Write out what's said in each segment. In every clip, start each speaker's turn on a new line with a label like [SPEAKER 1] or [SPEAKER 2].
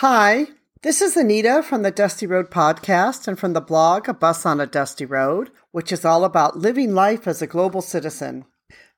[SPEAKER 1] Hi, this is Anita from the Dusty Road podcast and from the blog A Bus on a Dusty Road, which is all about living life as a global citizen.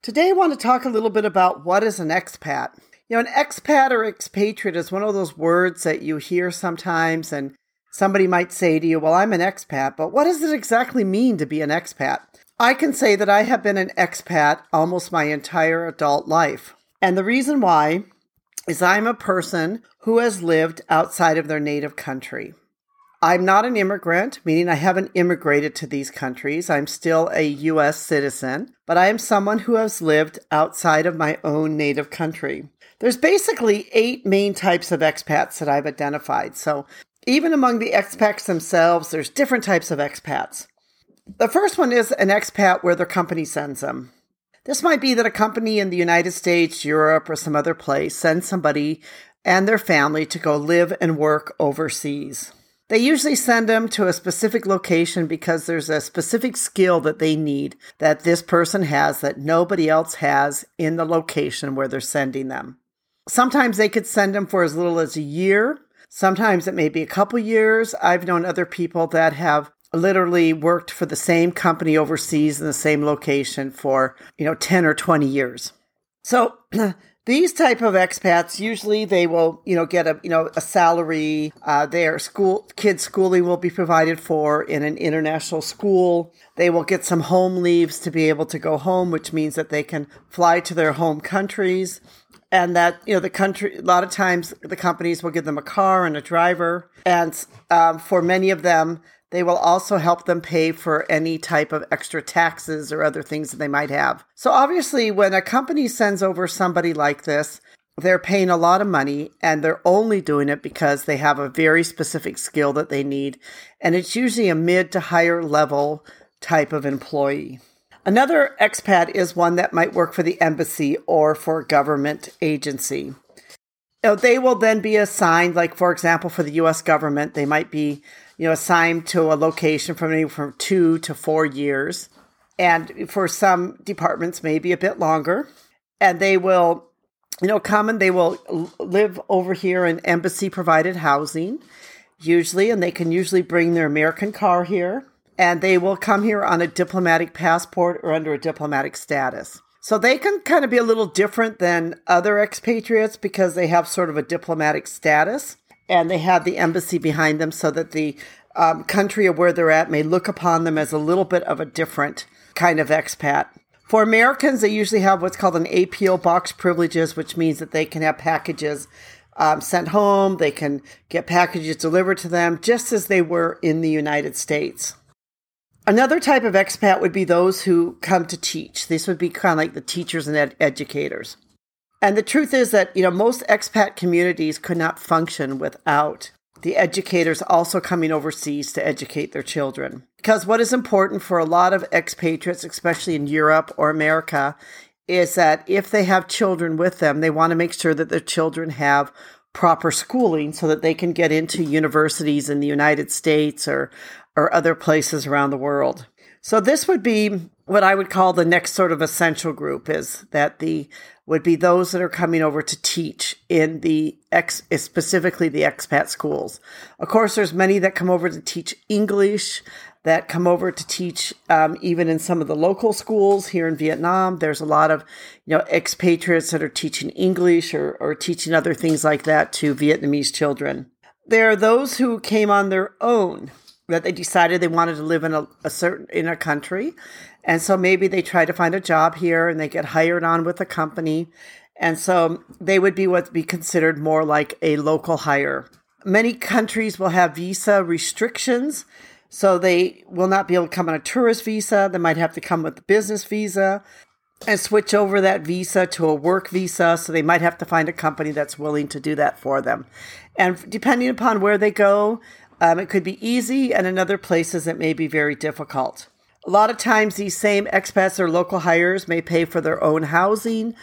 [SPEAKER 1] Today, I want to talk a little bit about what is an expat. You know, an expat or expatriate is one of those words that you hear sometimes, and somebody might say to you, Well, I'm an expat, but what does it exactly mean to be an expat? I can say that I have been an expat almost my entire adult life. And the reason why is I'm a person who has lived outside of their native country. I'm not an immigrant, meaning I haven't immigrated to these countries. I'm still a U.S. citizen, but I am someone who has lived outside of my own native country. There's basically eight main types of expats that I've identified. So even among the expats themselves, there's different types of expats. The first one is an expat where their company sends them. This might be that a company in the United States, Europe, or some other place sends somebody and their family to go live and work overseas. They usually send them to a specific location because there's a specific skill that they need that this person has that nobody else has in the location where they're sending them. Sometimes they could send them for as little as a year. Sometimes it may be a couple years. I've known other people that have literally worked for the same company overseas in the same location for, you know, 10 or 20 years. So these type of expats usually they will you know get a you know a salary uh, their school kids schooling will be provided for in an international school. They will get some home leaves to be able to go home which means that they can fly to their home countries. And that you know the country a lot of times the companies will give them a car and a driver. And um, for many of them they will also help them pay for any type of extra taxes or other things that they might have. So obviously when a company sends over somebody like this, they're paying a lot of money and they're only doing it because they have a very specific skill that they need. And it's usually a mid to higher level type of employee. Another expat is one that might work for the embassy or for a government agency. Know, they will then be assigned, like for example, for the U.S. government, they might be, you know, assigned to a location from anywhere from two to four years, and for some departments, maybe a bit longer. And they will, you know, come and they will live over here in embassy provided housing, usually, and they can usually bring their American car here and they will come here on a diplomatic passport or under a diplomatic status. So they can kind of be a little different than other expatriates because they have sort of a diplomatic status and they have the embassy behind them so that the um, country of where they're at may look upon them as a little bit of a different kind of expat. For Americans, they usually have what's called an APO box privileges, which means that they can have packages um, sent home, they can get packages delivered to them just as they were in the United States. Another type of expat would be those who come to teach. This would be kind of like the teachers and ed- educators. And the truth is that, you know, most expat communities could not function without the educators also coming overseas to educate their children. Because what is important for a lot of expatriates, especially in Europe or America, is that if they have children with them, they want to make sure that their children have proper schooling so that they can get into universities in the United States or or other places around the world. So this would be what I would call the next sort of essential group is that the would be those that are coming over to teach in the ex specifically the expat schools. Of course, there's many that come over to teach English, that come over to teach um, even in some of the local schools here in Vietnam. There's a lot of you know expatriates that are teaching English or, or teaching other things like that to Vietnamese children. There are those who came on their own that they decided they wanted to live in a, a, certain in a country. And so maybe they try to find a job here and they get hired on with a company. And so they would be what be considered more like a local hire. Many countries will have visa restrictions. So they will not be able to come on a tourist visa. They might have to come with a business visa and switch over that visa to a work visa. So they might have to find a company that's willing to do that for them. And depending upon where they go um, it could be easy, and in other places, it may be very difficult. A lot of times, these same expats or local hires may pay for their own housing.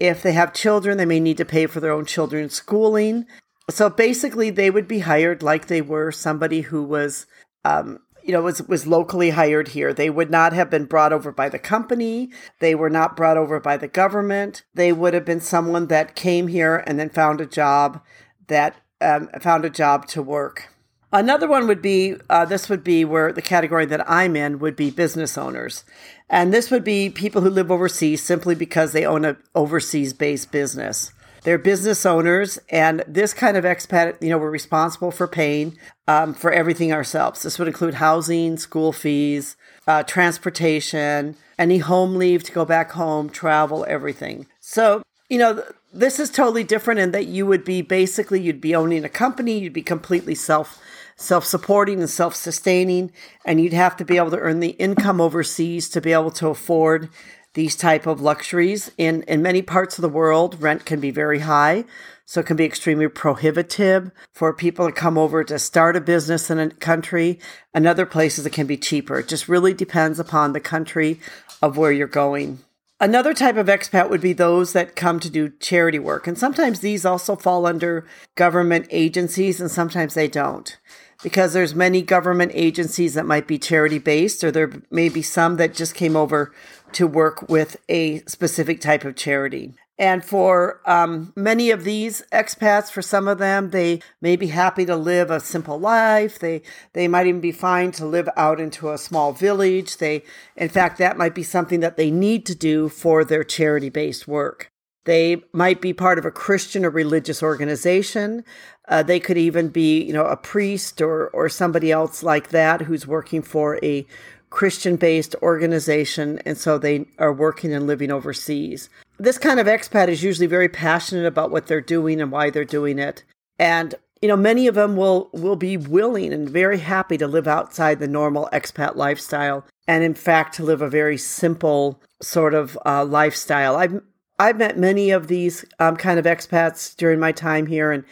[SPEAKER 1] If they have children, they may need to pay for their own children's schooling. So basically, they would be hired like they were somebody who was, um, you know, was was locally hired here. They would not have been brought over by the company. They were not brought over by the government. They would have been someone that came here and then found a job that um, found a job to work. Another one would be uh, this would be where the category that I'm in would be business owners. And this would be people who live overseas simply because they own an overseas based business. They're business owners, and this kind of expat, you know, we're responsible for paying um, for everything ourselves. This would include housing, school fees, uh, transportation, any home leave to go back home, travel, everything. So, you know, this is totally different in that you would be basically you'd be owning a company, you'd be completely self self-supporting and self-sustaining and you'd have to be able to earn the income overseas to be able to afford these type of luxuries. In in many parts of the world rent can be very high so it can be extremely prohibitive for people to come over to start a business in a country. And other places it can be cheaper. It just really depends upon the country of where you're going Another type of expat would be those that come to do charity work. And sometimes these also fall under government agencies and sometimes they don't because there's many government agencies that might be charity based or there may be some that just came over to work with a specific type of charity and for um, many of these expats, for some of them, they may be happy to live a simple life. They they might even be fine to live out into a small village. They, in fact, that might be something that they need to do for their charity based work. They might be part of a Christian or religious organization. Uh, they could even be, you know, a priest or or somebody else like that who's working for a Christian based organization, and so they are working and living overseas. This kind of expat is usually very passionate about what they're doing and why they're doing it. And you know, many of them will will be willing and very happy to live outside the normal expat lifestyle, and in fact, to live a very simple sort of uh, lifestyle. I've I've met many of these um, kind of expats during my time here, and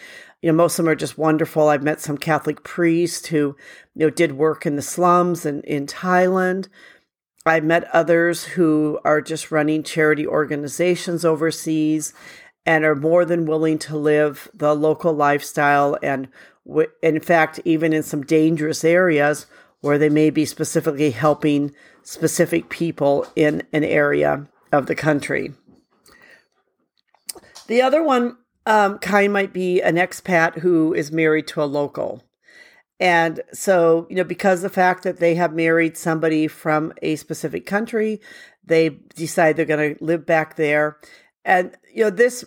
[SPEAKER 1] you know, most of them are just wonderful. I've met some Catholic priests who, you know, did work in the slums and in Thailand. I've met others who are just running charity organizations overseas and are more than willing to live the local lifestyle and w- in fact even in some dangerous areas where they may be specifically helping specific people in an area of the country. The other one um, kind might be an expat who is married to a local. And so, you know, because the fact that they have married somebody from a specific country, they decide they're going to live back there. And, you know, this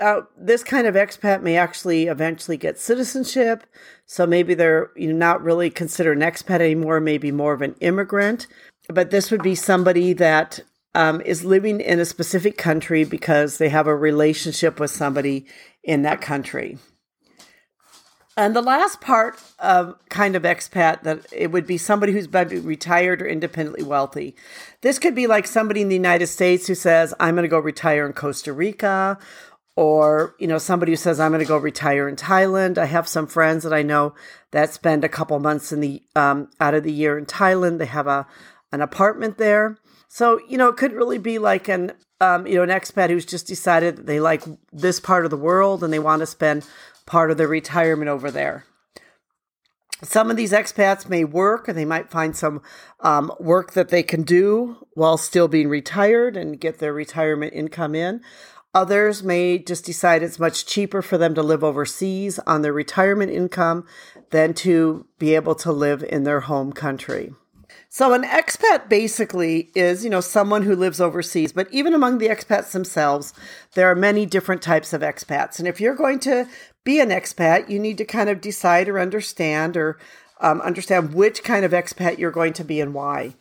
[SPEAKER 1] uh, this kind of expat may actually eventually get citizenship. So maybe they're you know not really considered an expat anymore, maybe more of an immigrant. But this would be somebody that um, is living in a specific country because they have a relationship with somebody in that country. And the last part of kind of expat that it would be somebody who's retired or independently wealthy. This could be like somebody in the United States who says, I'm going to go retire in Costa Rica, or, you know, somebody who says, I'm going to go retire in Thailand. I have some friends that I know that spend a couple months in the, um, out of the year in Thailand. They have a, an apartment there. So, you know, it could really be like an, um, you know, an expat who's just decided that they like this part of the world and they want to spend part of their retirement over there. Some of these expats may work and they might find some um, work that they can do while still being retired and get their retirement income in. Others may just decide it's much cheaper for them to live overseas on their retirement income than to be able to live in their home country. So an expat basically is, you know, someone who lives overseas, but even among the expats themselves, there are many different types of expats. And if you're going to be an expat, you need to kind of decide or understand or um, understand which kind of expat you're going to be and why.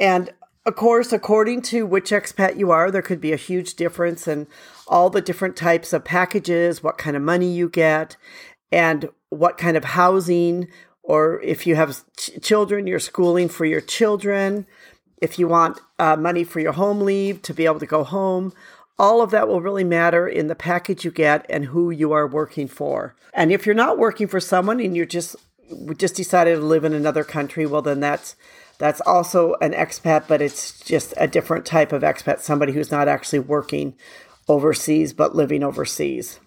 [SPEAKER 1] And of course, according to which expat you are, there could be a huge difference in all the different types of packages, what kind of money you get, and what kind of housing, or if you have ch- children, you're schooling for your children. If you want uh, money for your home leave to be able to go home, all of that will really matter in the package you get and who you are working for. And if you're not working for someone and you're just just decided to live in another country, well then that's that's also an expat, but it's just a different type of expat, somebody who's not actually working overseas but living overseas.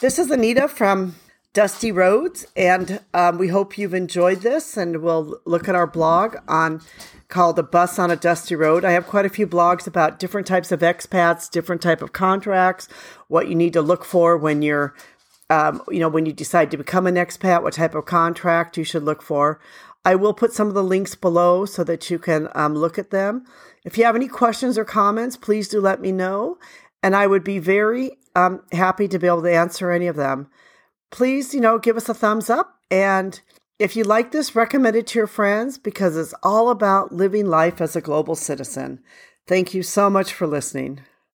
[SPEAKER 1] This is Anita from Dusty Roads, and um, we hope you've enjoyed this. And we'll look at our blog on called "The Bus on a Dusty Road." I have quite a few blogs about different types of expats, different type of contracts, what you need to look for when you're um, you know, when you decide to become an expat, what type of contract you should look for. I will put some of the links below so that you can um, look at them. If you have any questions or comments, please do let me know. And I would be very um, happy to be able to answer any of them. Please, you know, give us a thumbs up. And if you like this, recommend it to your friends because it's all about living life as a global citizen. Thank you so much for listening.